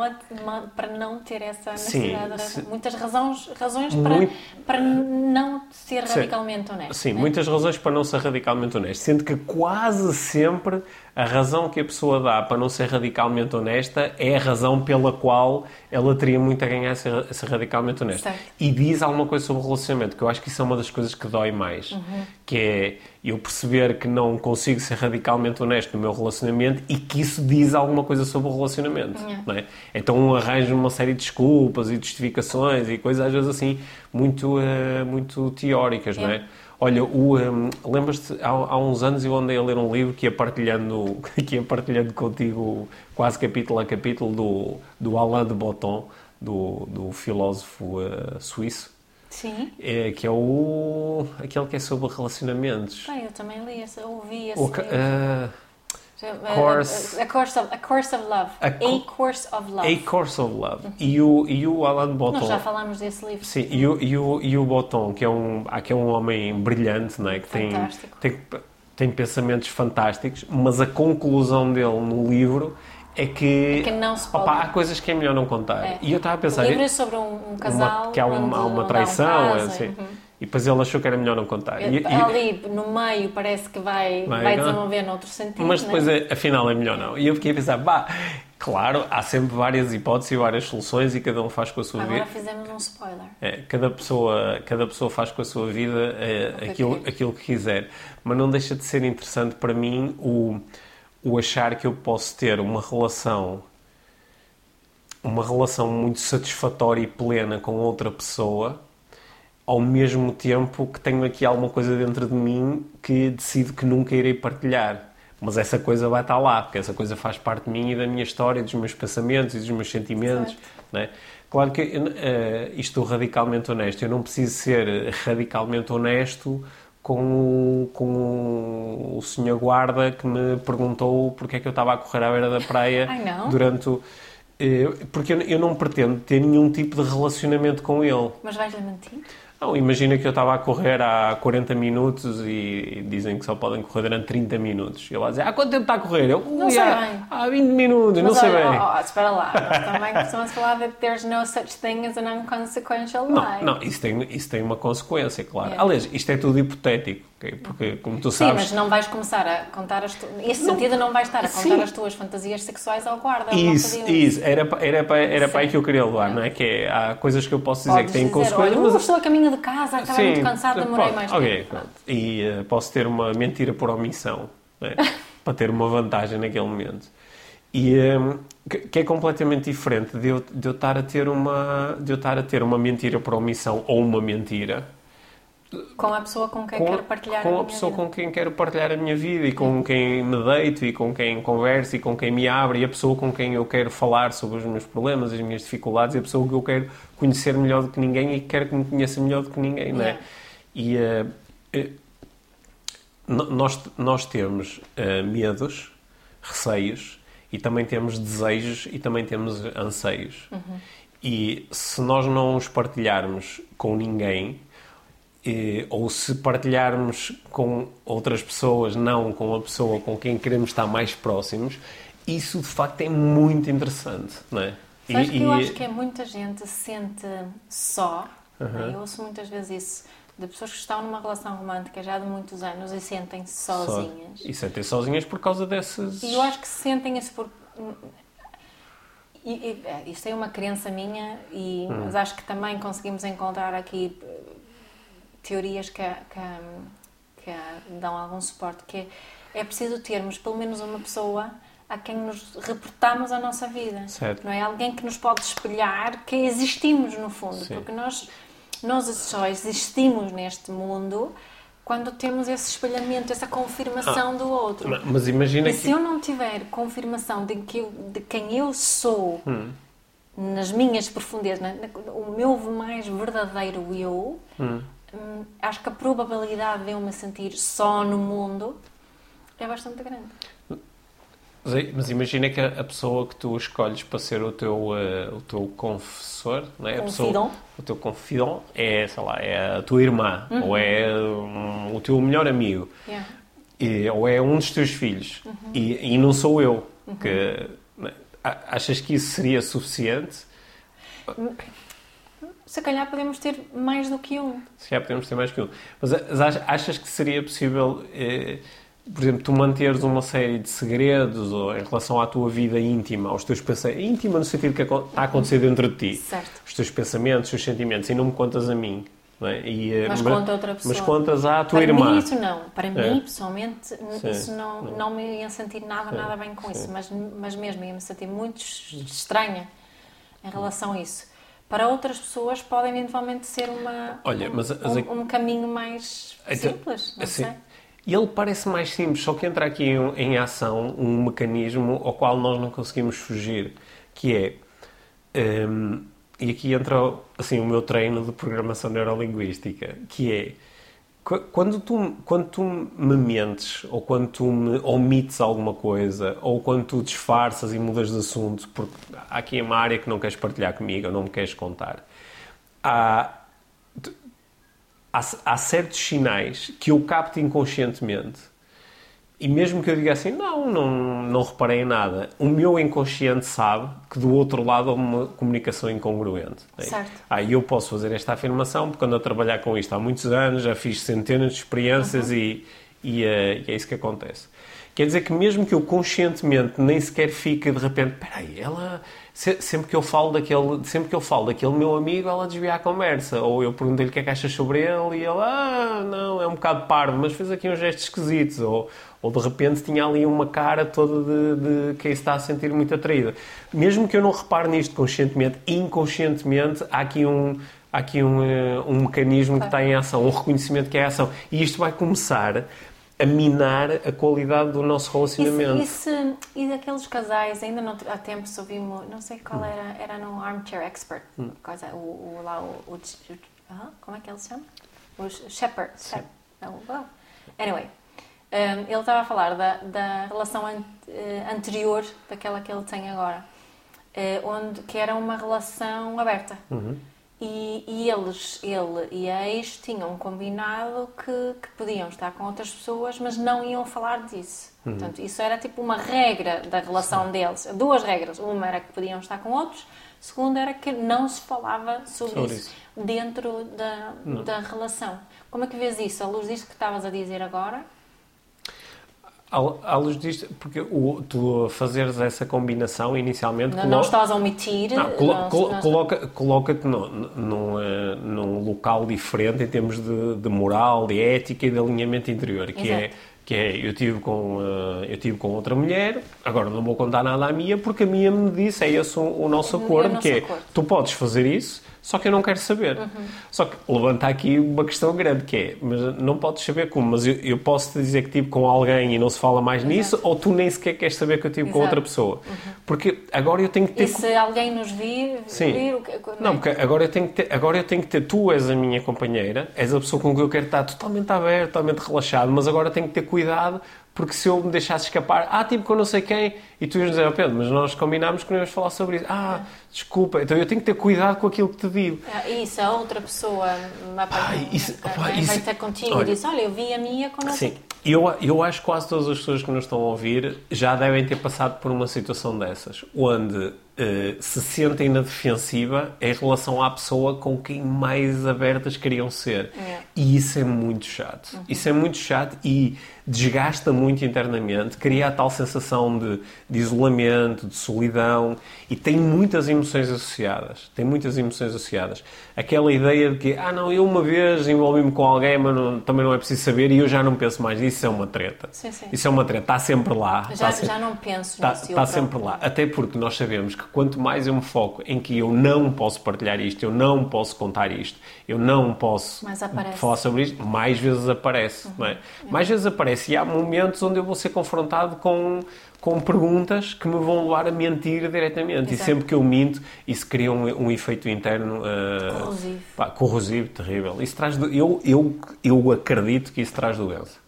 para não ter essa necessidade. Sim, sim. Muitas razões, razões para, para não ser radicalmente honesto. Sim, né? muitas razões para não ser radicalmente honesto. Sendo que quase sempre a razão que a pessoa dá para não ser radicalmente honesta é a razão pela qual ela teria muito a ganhar a ser, a ser radicalmente honesta. Certo. E diz alguma coisa sobre o relacionamento, que eu acho que isso é uma das coisas que dói mais. Uhum. Que é eu perceber que não consigo ser radicalmente honesto no meu relacionamento e que isso diz alguma coisa sobre o relacionamento. Uhum. É? Então arranjo uma série de desculpas e justificações e coisas às vezes assim muito, uh, muito teóricas, não é? Olha, um, lembras-te, há, há, uns anos eu andei a ler um livro que ia partilhando, que ia partilhando contigo quase capítulo a capítulo do, do Alain de Botton, do, do filósofo uh, suíço. Sim. É, que é o. aquele que é sobre relacionamentos. Bem, eu também li esse, ouvi esse. O, uh, Course, a, course of, a Course of Love. A, a Course of Love. A Course of Love. Uhum. E, o, e o Alan Botton. Nós já falámos desse livro. Sim, e o, e o, e o Botton, que é um, que é um homem brilhante, não é? que tem, tem, tem pensamentos fantásticos, mas a conclusão dele no livro é que, é que não se pode... opa, há coisas que é melhor não contar. É. E eu estava a pensar. O livro é sobre um, um casal. Uma, que há uma, uma traição. Um assim. Uhum. E depois ele achou que era melhor não contar. E, Ali, no meio, parece que vai, vai, vai desenvolver noutro sentido. Mas depois, é? afinal, é melhor não. E eu fiquei a pensar, bah, claro, há sempre várias hipóteses e várias soluções e cada um faz com a sua Agora vida. Agora fizemos um spoiler. É, cada, pessoa, cada pessoa faz com a sua vida é, aquilo, aquilo que quiser. Mas não deixa de ser interessante para mim o, o achar que eu posso ter uma relação uma relação muito satisfatória e plena com outra pessoa ao mesmo tempo que tenho aqui alguma coisa dentro de mim que decido que nunca irei partilhar. Mas essa coisa vai estar lá, porque essa coisa faz parte de mim e da minha história, dos meus pensamentos e dos meus sentimentos. Né? Claro que uh, isto radicalmente honesto, eu não preciso ser radicalmente honesto com o, com o senhor guarda que me perguntou porque é que eu estava a correr à beira da praia Ai, durante o... Porque eu não pretendo ter nenhum tipo de relacionamento com ele. Mas vais-lhe mentir? Não, imagina que eu estava a correr há 40 minutos e dizem que só podem correr durante 30 minutos. E ele vai dizer, há quanto tempo está a correr? Eu, não sei há, bem. Há 20 minutos, Mas não sei bem. Oh, oh, espera lá, também costumamos falar de there's no such thing as an inconsequential lie. Não, não isso, tem, isso tem uma consequência, claro. Yeah. Aliás, isto é tudo hipotético, porque como tu sabes... Sim, mas não vais começar a contar as não, sentido, não vais estar a contar sim. as tuas fantasias sexuais ao guarda. Isso, isso. Era, era, para, era para aí que eu queria levar, não é? Que é, há coisas que eu posso dizer Podes que têm dizer, consequências... Olha, mas... estou a caminho de casa, acabei muito cansado, demorei mais tempo. Pronto. E uh, posso ter uma mentira por omissão, né? para ter uma vantagem naquele momento. E um, ehm, que, que, é completamente diferente de eu, de eu estar a ter uma de eu estar a ter uma mentira por omissão ou uma mentira com a pessoa com quem com, quero partilhar com a, a pessoa vida. com quem quero partilhar a minha vida e com quem me deito e com quem converso e com quem me abre e a pessoa com quem eu quero falar sobre os meus problemas, as minhas dificuldades e a pessoa que eu quero conhecer melhor do que ninguém e que quero que me conheça melhor do que ninguém, não é? E uh, uh, nós, nós temos uh, medos receios e também temos desejos e também temos anseios. E se nós não os partilharmos com ninguém, eh, ou se partilharmos com outras pessoas, não com a pessoa com quem queremos estar mais próximos, isso de facto é muito interessante, não é? Sabes que eu acho que é muita gente se sente só. né? Eu ouço muitas vezes isso de pessoas que estão numa relação romântica já de muitos anos e sentem-se só- sozinhas. E sentem sozinhas por causa dessas. E eu acho que se sentem isso por. E, e, é, isto é uma crença minha, e, Hum. mas acho que também conseguimos encontrar aqui teorias que, que, que dão algum suporte, que é, é preciso termos pelo menos uma pessoa a quem nos reportamos a nossa vida. Certo. Não é? Alguém que nos pode espelhar que existimos no fundo, Sim. porque nós, nós só existimos neste mundo quando temos esse espelhamento, essa confirmação do outro. Ma- Mas imagina E que. se eu não tiver confirmação de, que eu- de quem eu sou Hum. nas minhas profundezas, na- na- o meu mais verdadeiro eu, Hum. Hum, acho que a probabilidade de eu me sentir só no mundo é bastante grande. Mas, imagina que a, pessoa que tu escolhes para ser o teu, eh, o teu confessor, não é? A pessoa- o teu confidant é, sei lá, é a tua irmã, Uhum. ou é um, o teu melhor amigo, Yeah. e- ou é um dos teus filhos, Uhum. e, e não sou eu. Que, né, a- achas que isso seria suficiente? Se calhar podemos ter mais do que um. Se calhar podemos ter mais que um. Mas mas ach- achas que seria possível, eh, por exemplo, tu manteres uma série de segredos ou em relação à tua vida íntima, aos teus pensamentos, íntima no sentido que está a acontecer dentro de ti, Certo. os teus pensamentos, os teus sentimentos, e não me contas a mim. Não é? E, eh, Mas conta a outra pessoa. Mas contas à tua Para irmã. mim isso não. Para É. mim, pessoalmente, Sim. isso não, não me ia sentir nada, Sim. nada bem com Sim. isso. Mas, mas mesmo ia me sentir muito es- estranha em relação a isso. Para outras pessoas pode eventualmente ser uma, Olha, um, um- um caminho mais Então, simples, não assim, sei. Ele parece mais simples, só que entra aqui em, em ação um mecanismo ao qual nós não conseguimos fugir, que é, hum, e aqui entra assim, o meu treino de programação neurolinguística, que é, quando tu, quando tu me mentes, ou quando tu me omites alguma coisa, ou quando tu disfarças e mudas de assunto, porque aqui uma área que não queres partilhar comigo, ou não me queres contar, há, há, há certos sinais que eu capto inconscientemente e mesmo que eu diga assim, não, não, não reparei em nada, o meu inconsciente sabe que do outro lado há uma comunicação incongruente. né? Certo. Ah, e eu posso fazer esta afirmação porque ando a trabalhar com isto há muitos anos, já fiz centenas de experiências e, e, eh, e é isso que acontece. Quer dizer que mesmo que eu conscientemente nem sequer fique de repente, peraí, ela se- sempre que eu falo daquele, sempre que eu falo daquele meu amigo, ela desvia a conversa, ou eu pergunto-lhe o que é que achas sobre ele e ele, ah, não, é um bocado parvo, mas fez aqui uns gestos esquisitos, ou, ou de repente tinha ali uma cara toda de, de quem se está a sentir muito atraída. Mesmo que eu não repare nisto conscientemente, inconscientemente há aqui um há aqui um, eh, um mecanismo que está em ação, um reconhecimento que é ação. E isto vai começar a minar a qualidade do nosso relacionamento. E, se, e, se- e daqueles casais, ainda não, há tempos ouvimos, não sei qual era, era no Armchair Expert, coisa, o, o, lá o, o, ah, como é que ele se chama? O Shepard. Shep- não, well, Anyway, um, ele estava a falar da, da relação an- eh, anterior daquela que ele tem agora, eh, onde, que era uma relação aberta. E, e eles, ele e a ex, tinham combinado que, que podiam estar com outras pessoas, mas não iam falar disso. Portanto, isso era tipo uma regra da relação deles. Duas regras. Uma era que podiam estar com outros, segunda era que não se falava sobre, Sobre isso, isso. dentro da, da relação. Como é que vês isso? À luz disto que estavas a dizer agora? À, luz disto, porque o, tu fazeres essa combinação inicialmente... Não, não estás a omitir. Não, colo- não- colo- não- coloca, coloca-te num, num, eh, num local diferente em termos de, de moral, de ética e de alinhamento interior, que é, Exato. que é eu tive com eh, eu tive com outra mulher, agora não vou contar nada à minha porque a minha me disse, é esse o, o nosso É acordo, que é, acordo. tu podes fazer isso, só que eu não quero saber. Uhum. Só que levanta aqui uma questão grande, que é, mas não podes saber como, mas eu, eu posso te dizer que tive com alguém e não se fala mais nisso, ou tu nem sequer queres saber que eu tive com Exato. outra pessoa. Porque agora eu tenho que ter... E se alguém nos vir, Sim. vir o que, Não, porque agora eu, tenho que ter, agora eu tenho que ter, tu és a minha companheira, és a pessoa com quem eu quero estar totalmente aberto, totalmente relaxado, mas agora tenho que ter cuidado porque se eu me deixasse escapar, ah, tipo com não sei quem, e tu ias dizer, oh, Pedro, mas nós combinámos que não íamos falar sobre isso. Ah, desculpa, então eu tenho que ter cuidado com aquilo que te digo. Ah, isso, a outra pessoa ah, isso, opa, vem, isso, ter contigo olha, e diz, olha, eu vi a minha com não Sim, eu, eu acho que quase todas as pessoas que nos estão a ouvir já devem ter passado por uma situação dessas, onde Uh, se sentem na defensiva em relação à pessoa com quem mais abertas queriam ser. É. E isso é muito chato. Uhum. Isso é muito chato e desgasta muito internamente, cria a tal sensação de, de, isolamento, de solidão e tem muitas emoções associadas. Tem muitas emoções associadas. Aquela ideia de que, ah, não, eu uma vez envolvi-me com alguém, mas não, também não é preciso saber e eu já não penso mais. Isso é uma treta. Sim, sim. Isso é uma treta. Está sempre lá. Já, está já não penso está, nisso. Está sempre lá. Até porque nós sabemos que que quanto mais eu me foco em que eu não posso partilhar isto, eu não posso contar isto, eu não posso falar sobre isto, mais vezes aparece. Uhum. É? Mais vezes aparece. E há momentos onde eu vou ser confrontado com, com perguntas que me vão levar a mentir diretamente. Exato. E sempre que eu minto, isso cria um, um efeito interno uh, corrosivo. Pá, corrosivo, terrível. Isso traz do, eu, eu, eu acredito que isso traz doença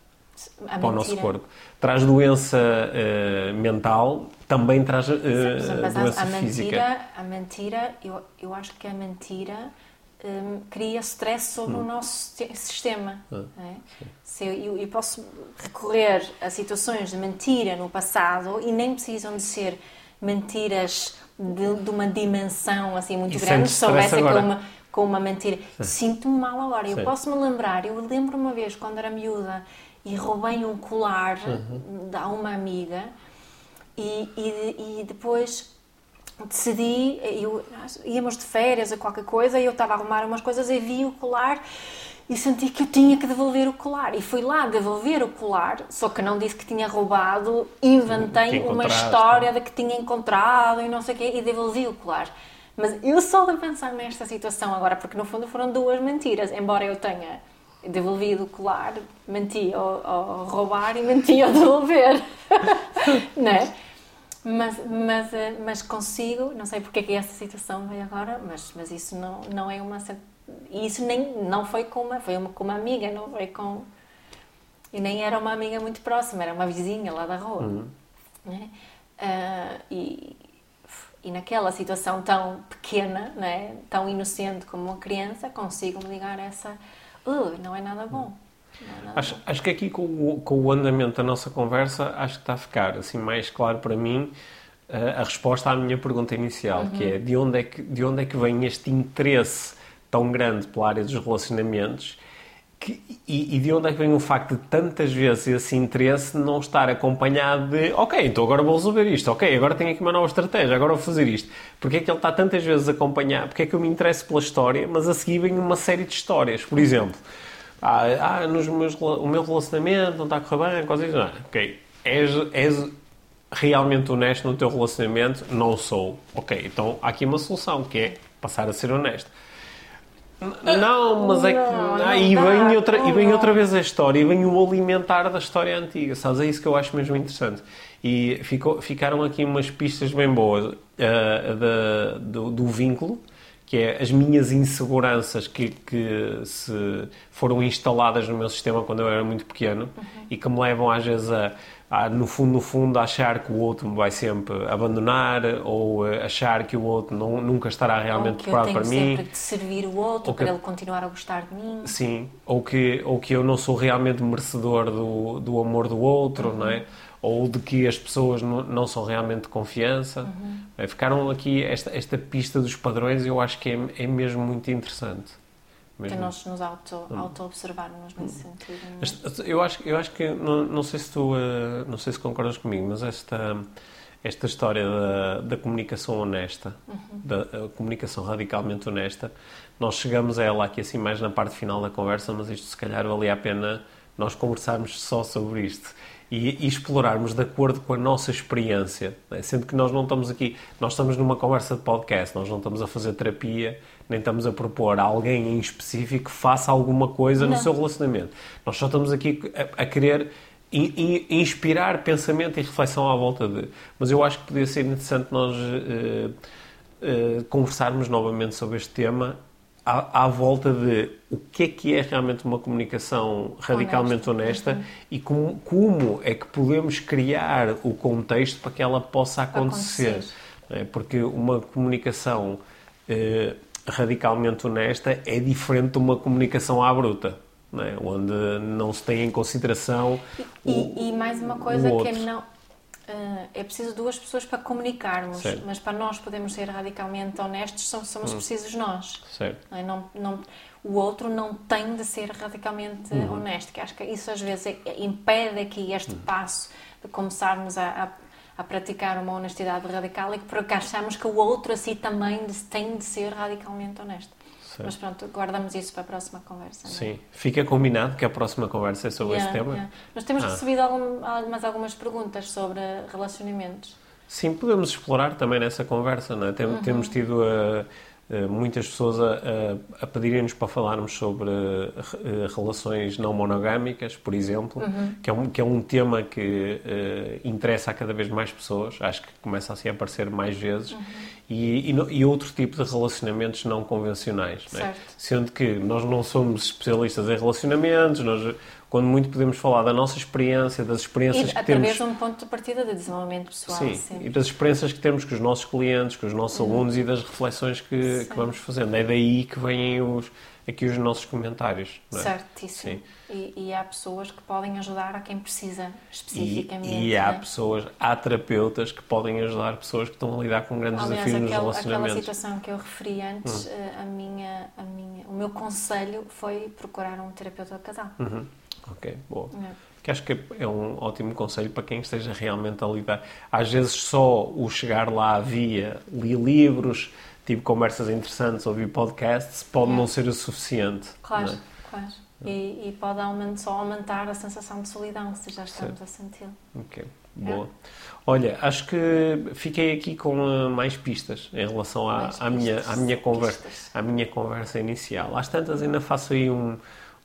a para o nosso corpo. Traz doença uh, mental, também traz uh, doença a, a física. Mentira, a mentira, eu, eu acho que a mentira um, cria stress sobre hum. o nosso sistema. Ah, é? Se eu, eu, posso recorrer a situações de mentira no passado e nem precisam de ser mentiras de, de uma dimensão assim muito e grande, se soubesse com uma, com uma mentira. Sinto-me mal agora. Sim. Eu posso me lembrar, eu lembro uma vez quando era miúda e roubei um colar uhum. a uma amiga e, e, e depois decidi, eu, íamos de férias a qualquer coisa e eu estava a arrumar umas coisas e vi o colar e senti que eu tinha que devolver o colar. E fui lá devolver o colar, só que não disse que tinha roubado, inventei uma história de que tinha encontrado e não sei o quê, e devolvi o colar. Mas eu só de pensar nesta situação agora, porque no fundo foram duas mentiras, embora eu tenha devolvido o colar, menti ao, ao roubar e menti ao devolver. né? Mas, mas, eh, mas consigo, não sei porque é que essa situação veio agora, mas, mas isso não, não é uma. Isso nem, não foi com uma, foi uma, com uma amiga, não foi com. E nem era uma amiga muito próxima, era uma vizinha lá da rua. Uhum. Né? Uh, e, e naquela situação tão pequena, né? tão inocente como uma criança, consigo ligar essa. Uh, não é nada bom. Acho, acho que aqui com o, com o andamento da nossa conversa, acho que está a ficar assim mais claro para mim uh, a resposta à minha pergunta inicial, uhum. que é de onde é que, de onde é que vem este interesse tão grande pela área dos relacionamentos que, e, e, de onde é que vem o facto de tantas vezes esse interesse não estar acompanhado de ok, então agora vou resolver isto, ok, agora tenho aqui uma nova estratégia, agora vou fazer isto. Porque é que ele está tantas vezes acompanhado? Porque é que eu me interesso pela história, mas a seguir vem uma série de histórias. Por exemplo, ah, ah nos meus, o meu relacionamento não está a correr bem, coisas não. Ok, és, és realmente honesto no teu relacionamento? Não sou. Ok, então há aqui uma solução, que é passar a ser honesto. Não, mas é que. Ah, e, vem outra, e vem outra vez a história, e vem o alimentar da história antiga, sabes? É isso que eu acho mesmo interessante. E ficou, ficaram aqui umas pistas bem boas uh, do, do vínculo que é as minhas inseguranças que, que se foram instaladas no meu sistema quando eu era muito pequeno uhum. e que me levam às vezes a, a, no fundo, no fundo, a achar que o outro me vai sempre abandonar ou eh, achar que o outro não, nunca estará realmente preparado para mim. Ou que eu sempre de servir o outro para ele continuar a gostar de mim. Sim, ou que, ou que eu não sou realmente merecedor do, do amor do outro, uhum. não é? Ou de que as pessoas não são realmente de confiança. Uhum. É, ficaram aqui esta, esta pista dos padrões eu acho que é, é mesmo muito interessante. Mesmo. Que nós nos auto-observarmos auto nesse sentido. É? Eu acho, eu acho que, não, não sei se tu, uh, não sei se concordas comigo, mas esta, esta história da, da comunicação honesta, uhum. da comunicação radicalmente honesta, nós chegamos a ela aqui assim mais na parte final da conversa, mas isto se calhar valia a pena nós conversarmos só sobre isto e, e, explorarmos de acordo com a nossa experiência. Né? Sendo que nós não estamos aqui, nós estamos numa conversa de podcast, nós não estamos a fazer terapia, nem estamos a propor a alguém em específico que faça alguma coisa não. no seu relacionamento. Nós só estamos aqui a, a querer inspirar pensamento e reflexão à volta de. Mas eu acho que poderia ser interessante nós uh, uh, conversarmos novamente sobre este tema à, à, volta de o que é que é realmente uma comunicação radicalmente honesta, honesta uhum. e como, como, é que podemos criar o contexto para que ela possa acontecer. acontecer. É? Porque uma comunicação eh, radicalmente honesta é diferente de uma comunicação à bruta. Não é? Onde não se tem em consideração. E, o, e mais uma coisa que é não, Uh, é preciso duas pessoas para comunicarmos, certo. mas para nós podermos ser radicalmente honestos, somos, somos hum. precisos nós. Certo. Não, é? não, não, o outro não tem de ser radicalmente uhum. honesto, que acho que isso às vezes é, é, impede aqui este uhum. passo de começarmos a, a, a, praticar uma honestidade radical e que porque achamos que o outro assim também tem de ser radicalmente honesto. Certo. Mas pronto, guardamos isso para a próxima conversa. É? Sim, fica combinado que a próxima conversa é sobre yeah, esse tema. Yeah. Nós temos ah. recebido algum, mais algumas perguntas sobre relacionamentos. Sim, podemos explorar também nessa conversa, não é? Tem, uhum. Temos tido uh, uh, muitas pessoas a, a, pedirem-nos para falarmos sobre uh, relações não monogâmicas, por exemplo, uhum. que, é um, que é um tema que interessa a cada vez mais pessoas, acho que começa assim a aparecer mais vezes. Uhum e, e, e, outro tipo de relacionamentos não convencionais. Não é? Sendo que nós não somos especialistas em relacionamentos, nós, quando muito podemos falar da nossa experiência, das experiências e, que através temos... de um ponto de partida de desenvolvimento pessoal. Sim, sempre. e das experiências que temos com os nossos clientes, com os nossos uhum. alunos e das reflexões que, que, vamos fazendo. É daí que vêm os, aqui os nossos comentários. Não é? Certíssimo. Sim. E, e, há pessoas que podem ajudar a quem precisa, especificamente. E, e há né? pessoas, há terapeutas que podem ajudar pessoas que estão a lidar com grandes Aliás, desafios aquele, nos relacionamentos. aquela situação que eu referi antes, hum. Eh, a minha, a minha, o meu conselho foi procurar um terapeuta de casal. Uhum. Ok, boa. É. Que acho que é um ótimo conselho para quem esteja realmente a lidar. Às vezes só o chegar lá via li livros, tive conversas interessantes, ouvi podcasts, pode é. não ser o suficiente. Claro, é? claro. E, e, pode aumentar, só aumentar a sensação de solidão, se já estamos certo. a sentir. Ok, boa. É. Olha, acho que fiquei aqui com uh, mais pistas em relação à, à minha, à, minha conversa, à minha conversa inicial. Às tantas ainda faço aí um,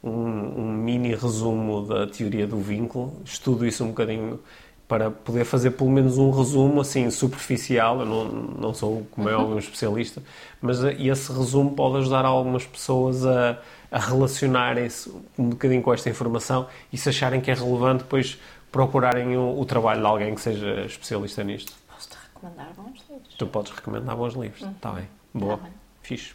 um, um mini resumo da teoria do vínculo, estudo isso um bocadinho para poder fazer pelo menos um resumo assim superficial. Eu não, não sou, como é uhum. um especialista, mas uh, esse resumo pode ajudar algumas pessoas a a relacionarem-se um bocadinho com esta informação e se acharem que é relevante, depois procurarem o, o trabalho de alguém que seja especialista nisto. Posso-te recomendar bons livros? Tu podes recomendar bons livros. Está uhum. bem. Boa. Tá bem. Fixe.